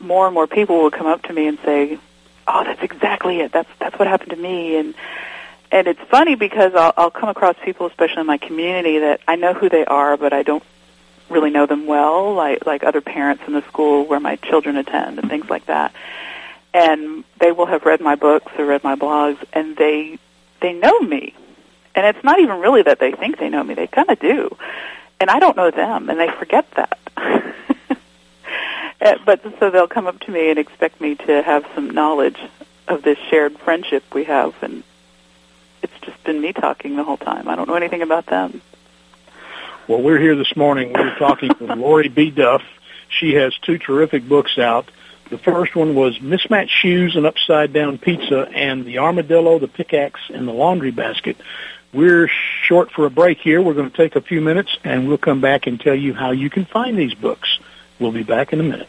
more and more people will come up to me and say, "Oh, that's exactly it. That's that's what happened to me." And and it's funny because I'll, I'll come across people, especially in my community, that I know who they are, but I don't really know them well, like like other parents in the school where my children attend and things like that. And they will have read my books or read my blogs, and they they know me. And it's not even really that they think they know me; they kind of do. And I don't know them, and they forget that. Uh, but so they'll come up to me and expect me to have some knowledge of this shared friendship we have, and it's just been me talking the whole time. I don't know anything about them. Well, we're here this morning. We're talking with Lori B. Duff. She has two terrific books out. The first one was Mismatched Shoes and Upside Down Pizza and The Armadillo, the Pickaxe, and the Laundry Basket. We're short for a break here. We're going to take a few minutes and we'll come back and tell you how you can find these books. We'll be back in a minute.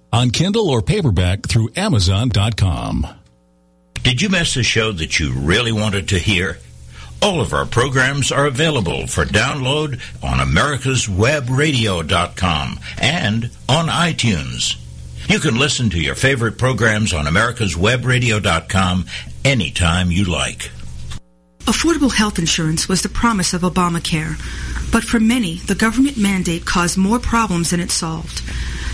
on Kindle or paperback through Amazon.com. Did you miss a show that you really wanted to hear? All of our programs are available for download on americaswebradio.com and on iTunes. You can listen to your favorite programs on americaswebradio.com anytime you like. Affordable health insurance was the promise of Obamacare, but for many, the government mandate caused more problems than it solved.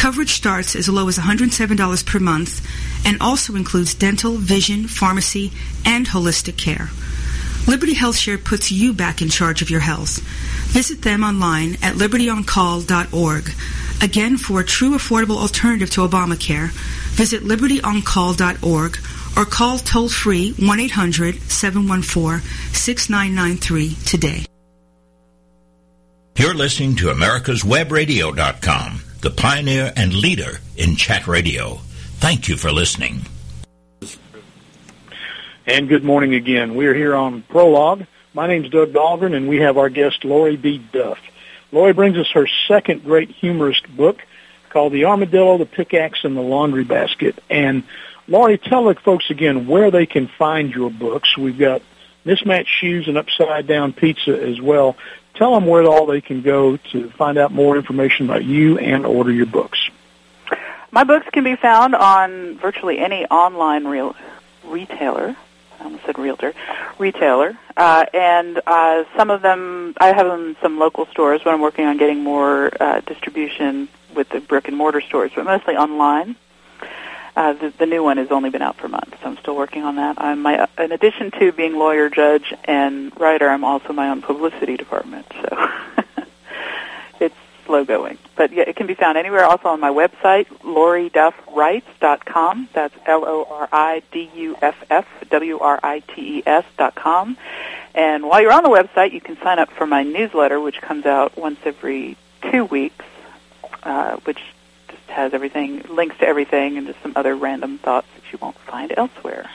Coverage starts as low as $107 per month and also includes dental, vision, pharmacy, and holistic care. Liberty HealthShare puts you back in charge of your health. Visit them online at libertyoncall.org. Again, for a true affordable alternative to Obamacare, visit libertyoncall.org or call toll free 1 800 714 6993 today. You're listening to America'sWebRadio.com, the pioneer and leader in chat radio. Thank you for listening. And good morning again. We're here on Prologue. My name's Doug Dahlgren, and we have our guest, Lori B. Duff. Lori brings us her second great humorist book called The Armadillo, the Pickaxe, and the Laundry Basket. And Lori, tell the folks again where they can find your books. We've got mismatched shoes and upside down pizza as well. Tell them where all they can go to find out more information about you and order your books. My books can be found on virtually any online real retailer. I almost said realtor, retailer, uh, and uh, some of them I have them in some local stores, but I'm working on getting more uh, distribution with the brick and mortar stores, but mostly online. Uh, the, the new one has only been out for months, so I'm still working on that. I'm my, in addition to being lawyer, judge, and writer, I'm also my own publicity department. So it's slow going, but yeah, it can be found anywhere. Also on my website, LoriDuffWrites.com. That's L O R I D U F F W R I T E S dot com. And while you're on the website, you can sign up for my newsletter, which comes out once every two weeks, uh, which has everything, links to everything, and just some other random thoughts that you won't find elsewhere.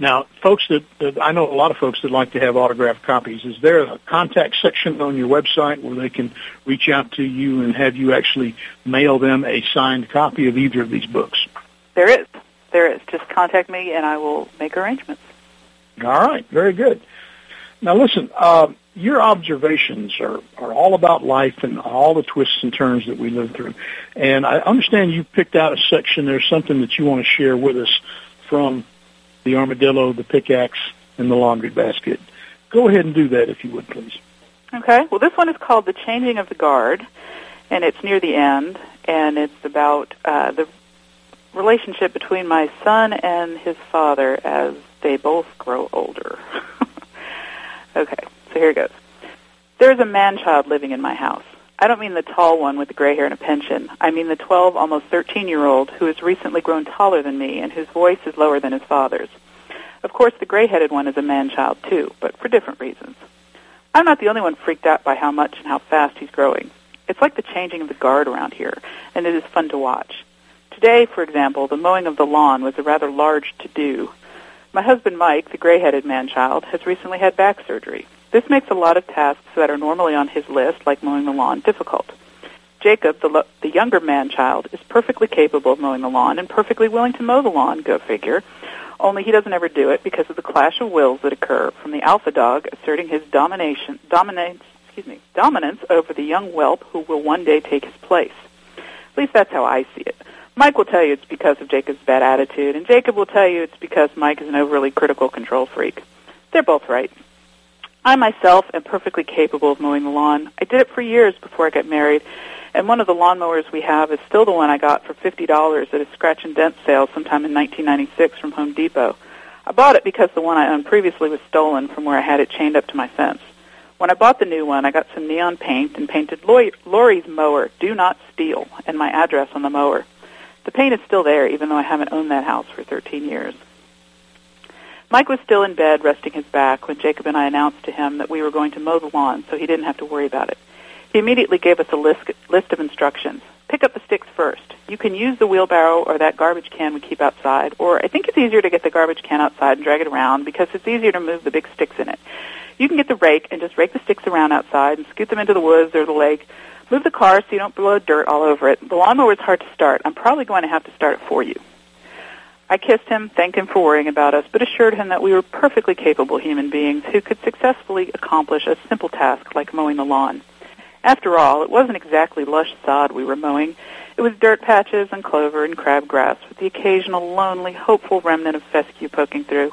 Now, folks that, that I know a lot of folks that like to have autographed copies. Is there a contact section on your website where they can reach out to you and have you actually mail them a signed copy of either of these books? There is. There is. Just contact me and I will make arrangements. All right. Very good. Now, listen. Uh, your observations are, are all about life and all the twists and turns that we live through. And I understand you picked out a section. There's something that you want to share with us from the armadillo, the pickaxe, and the laundry basket. Go ahead and do that if you would, please. Okay. Well, this one is called The Changing of the Guard, and it's near the end, and it's about uh, the relationship between my son and his father as they both grow older. okay. So here it goes. There's a man-child living in my house. I don't mean the tall one with the gray hair and a pension. I mean the 12, almost 13-year-old who has recently grown taller than me and whose voice is lower than his father's. Of course, the gray-headed one is a man-child too, but for different reasons. I'm not the only one freaked out by how much and how fast he's growing. It's like the changing of the guard around here, and it is fun to watch. Today, for example, the mowing of the lawn was a rather large to-do. My husband Mike, the gray-headed man-child, has recently had back surgery. This makes a lot of tasks that are normally on his list, like mowing the lawn, difficult. Jacob, the, lo- the younger man-child, is perfectly capable of mowing the lawn and perfectly willing to mow the lawn, go figure, only he doesn't ever do it because of the clash of wills that occur from the alpha dog asserting his domination, dominance, excuse me, dominance over the young whelp who will one day take his place. At least that's how I see it. Mike will tell you it's because of Jacob's bad attitude, and Jacob will tell you it's because Mike is an overly critical control freak. They're both right. I myself am perfectly capable of mowing the lawn. I did it for years before I got married, and one of the lawnmowers we have is still the one I got for $50 at a scratch and dent sale sometime in 1996 from Home Depot. I bought it because the one I owned previously was stolen from where I had it chained up to my fence. When I bought the new one, I got some neon paint and painted Lori's mower, Do Not Steal, and my address on the mower. The paint is still there, even though I haven't owned that house for 13 years. Mike was still in bed, resting his back, when Jacob and I announced to him that we were going to mow the lawn, so he didn't have to worry about it. He immediately gave us a list, list of instructions. Pick up the sticks first. You can use the wheelbarrow or that garbage can we keep outside, or I think it's easier to get the garbage can outside and drag it around because it's easier to move the big sticks in it. You can get the rake and just rake the sticks around outside and scoot them into the woods or the lake. Move the car so you don't blow dirt all over it. The lawnmower is hard to start. I'm probably going to have to start it for you. I kissed him, thanked him for worrying about us, but assured him that we were perfectly capable human beings who could successfully accomplish a simple task like mowing the lawn. After all, it wasn't exactly lush sod we were mowing. It was dirt patches and clover and crabgrass with the occasional lonely, hopeful remnant of fescue poking through.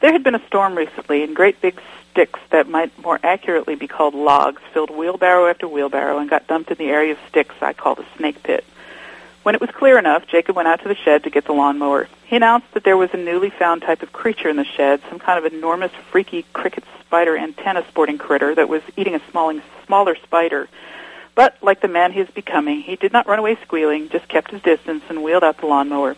There had been a storm recently, and great big sticks that might more accurately be called logs filled wheelbarrow after wheelbarrow and got dumped in the area of sticks I call the snake pit. When it was clear enough, Jacob went out to the shed to get the lawnmower. He announced that there was a newly found type of creature in the shed, some kind of enormous, freaky cricket spider antenna sporting critter that was eating a smalling, smaller spider. But, like the man he is becoming, he did not run away squealing, just kept his distance and wheeled out the lawnmower.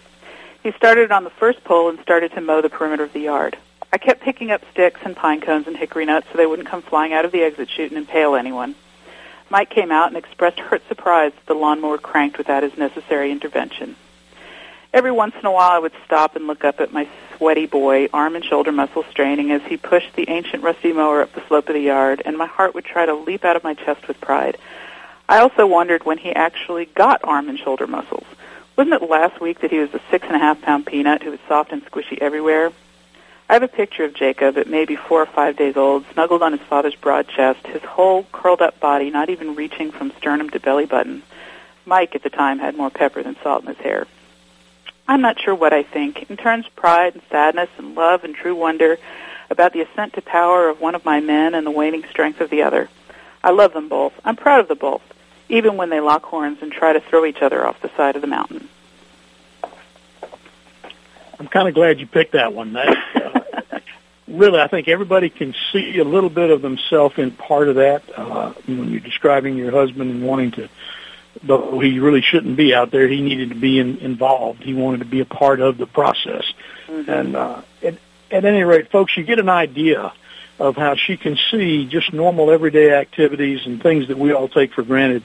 He started on the first pole and started to mow the perimeter of the yard. I kept picking up sticks and pine cones and hickory nuts so they wouldn't come flying out of the exit chute and impale anyone. Mike came out and expressed hurt surprise that the lawnmower cranked without his necessary intervention. Every once in a while I would stop and look up at my sweaty boy, arm and shoulder muscles straining as he pushed the ancient rusty mower up the slope of the yard, and my heart would try to leap out of my chest with pride. I also wondered when he actually got arm and shoulder muscles. Wasn't it last week that he was a six and a half pound peanut who was soft and squishy everywhere? I have a picture of Jacob at maybe four or five days old, snuggled on his father's broad chest, his whole curled up body not even reaching from sternum to belly button. Mike at the time had more pepper than salt in his hair. I'm not sure what I think. In terms of pride and sadness and love and true wonder about the ascent to power of one of my men and the waning strength of the other. I love them both. I'm proud of them both, even when they lock horns and try to throw each other off the side of the mountain. I'm kind of glad you picked that one. That, really, I think everybody can see a little bit of themselves in part of that. Uh, when you're describing your husband and wanting to though he really shouldn't be out there, he needed to be in, involved. He wanted to be a part of the process. Mm-hmm. And uh, at, at any rate, folks, you get an idea of how she can see just normal everyday activities and things that we all take for granted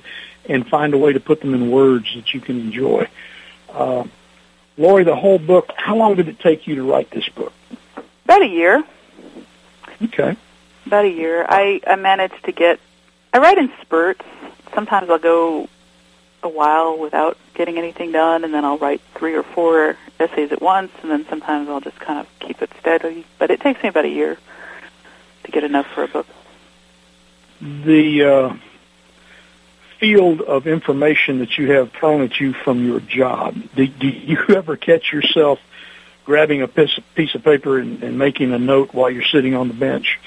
and find a way to put them in words that you can enjoy. Uh, Lori, the whole book, how long did it take you to write this book? About a year. Okay. About a year. I, I managed to get, I write in spurts. Sometimes I'll go a while without getting anything done, and then I'll write three or four essays at once, and then sometimes I'll just kind of keep it steady. But it takes me about a year to get enough for a book. The uh, field of information that you have thrown at you from your job, do, do you ever catch yourself grabbing a piece, of paper and, and making a note while you're sitting on the bench?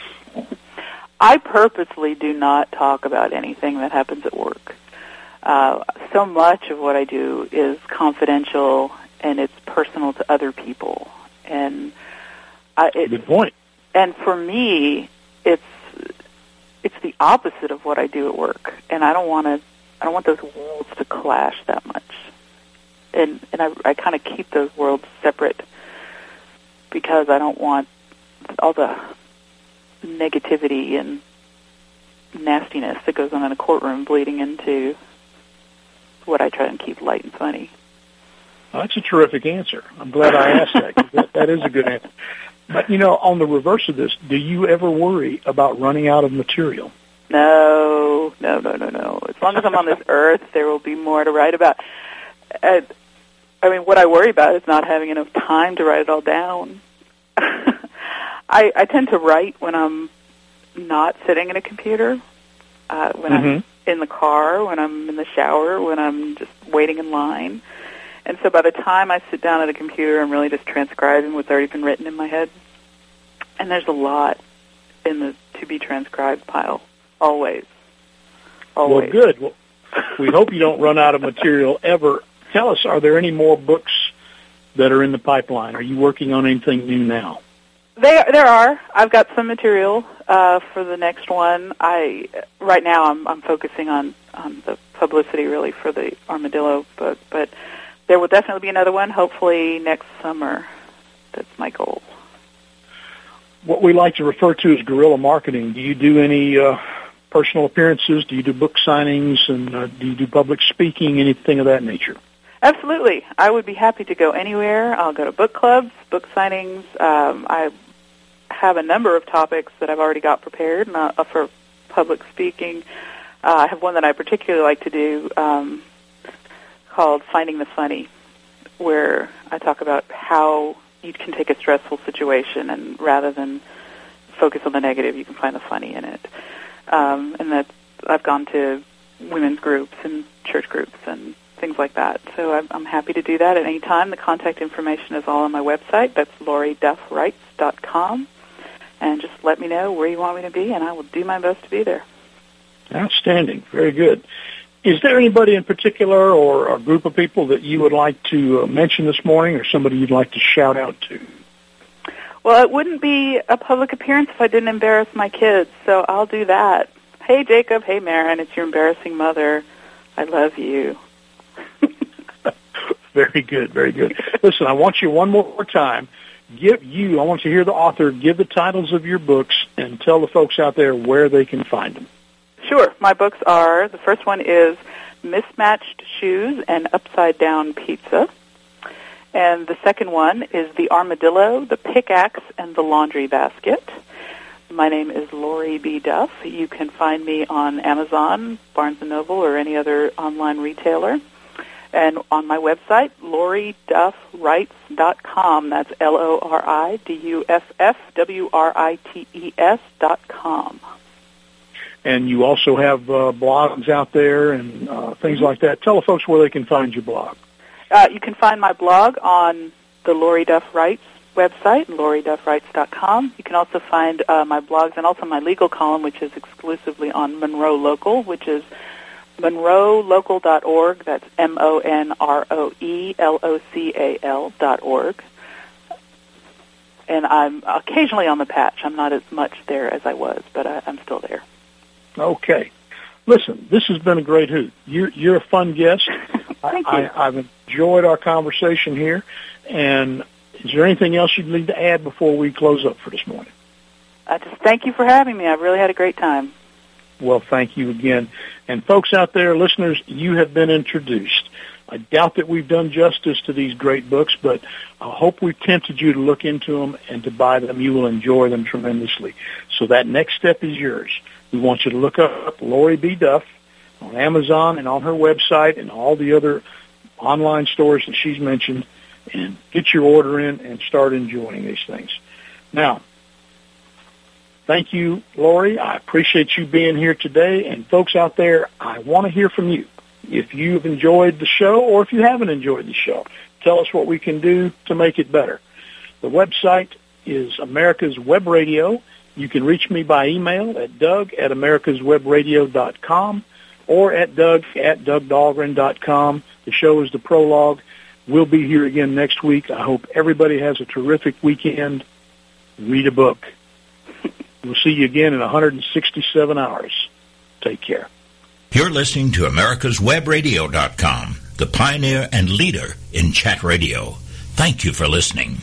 I purposely do not talk about anything that happens at work uh, so much of what I do is confidential and it's personal to other people. And I, it, good point. And for me, it's it's the opposite of what I do at work, and I don't want to. I don't want those worlds to clash that much. And and I, I kind of keep those worlds separate because I don't want all the negativity and nastiness that goes on in a courtroom bleeding into what I try and keep light and funny. Well, that's a terrific answer. I'm glad I asked that, that. That is a good answer. But you know, on the reverse of this, do you ever worry about running out of material? No, no, no, no, no. As long as I'm on this earth, there will be more to write about. Uh, I mean, what I worry about is not having enough time to write it all down. I, I tend to write when I'm not sitting at a computer. Uh, when mm-hmm. I'm in the car, when I'm in the shower, when I'm just waiting in line. And so by the time I sit down at a computer, I'm really just transcribing what's already been written in my head. And there's a lot in the to be transcribed pile, always. Always. Well, good. Well, we hope you don't run out of material ever. Tell us, are there any more books that are in the pipeline? Are you working on anything new now? There, there are. I've got some material uh, for the next one. I right now I'm, I'm focusing on on the publicity really for the armadillo book, but there will definitely be another one. Hopefully next summer. That's my goal. What we like to refer to as guerrilla marketing. Do you do any uh, personal appearances? Do you do book signings? And uh, do you do public speaking? Anything of that nature? Absolutely. I would be happy to go anywhere. I'll go to book clubs, book signings. Um, I have a number of topics that I've already got prepared uh, for public speaking. Uh, I have one that I particularly like to do um, called Finding the Funny, where I talk about how you can take a stressful situation and rather than focus on the negative, you can find the funny in it. Um, and that I've gone to women's groups and church groups and things like that. So I'm, I'm happy to do that at any time. The contact information is all on my website. That's loriduffwrites.com and just let me know where you want me to be, and I will do my best to be there. Outstanding. Very good. Is there anybody in particular or a group of people that you would like to uh, mention this morning or somebody you'd like to shout out to? Well, it wouldn't be a public appearance if I didn't embarrass my kids, so I'll do that. Hey, Jacob. Hey, Marin. It's your embarrassing mother. I love you. Very good, very good. Listen, I want you one more time. Give you, I want you to hear the author give the titles of your books and tell the folks out there where they can find them. Sure. My books are, the first one is Mismatched Shoes and Upside Down Pizza. And the second one is The Armadillo, The Pickaxe, and The Laundry Basket. My name is Lori B. Duff. You can find me on Amazon, Barnes & Noble, or any other online retailer. And on my website, loriduffwrites.com. That's L-O-R-I-D-U-F-F-W-R-I-T-E-S dot com. And you also have uh, blogs out there and uh, things like that. Tell the folks where they can find your blog. Uh, you can find my blog on the Lori Duff Writes website, loriduffwrites.com. You can also find uh, my blogs and also my legal column, which is exclusively on Monroe Local, which is monroelocal.org. That's M-O-N-R-O-E-L-O-C-A-L dot org. And I'm occasionally on the patch. I'm not as much there as I was, but I, I'm still there. Okay. Listen, this has been a great hoot. You're, you're a fun guest. Thank I, you. I, I've enjoyed our conversation here, and is there anything else you'd need to add before we close up for this morning? I just thank you for having me. I've really had a great time. Well, thank you again. And folks out there, listeners, you have been introduced. I doubt that we've done justice to these great books, but I hope we've tempted you to look into them and to buy them. You will enjoy them tremendously. So that next step is yours. We want you to look up Lori B. Duff on Amazon and on her website and all the other online stores that she's mentioned and get your order in and start enjoying these things. Now, thank you, Lori. I appreciate you being here today. And folks out there, I want to hear from you. If you've enjoyed the show or if you haven't enjoyed the show, tell us what we can do to make it better. The website is America's Web Radio. You can reach me by email at doug at americaswebradio.com or at doug at dougdahlgren.com. The show is the prologue. We'll be here again next week. I hope everybody has a terrific weekend. Read a book. We'll see you again in 167 hours. Take care. You're listening to America'sWebRadio.com, the pioneer and leader in chat radio. Thank you for listening.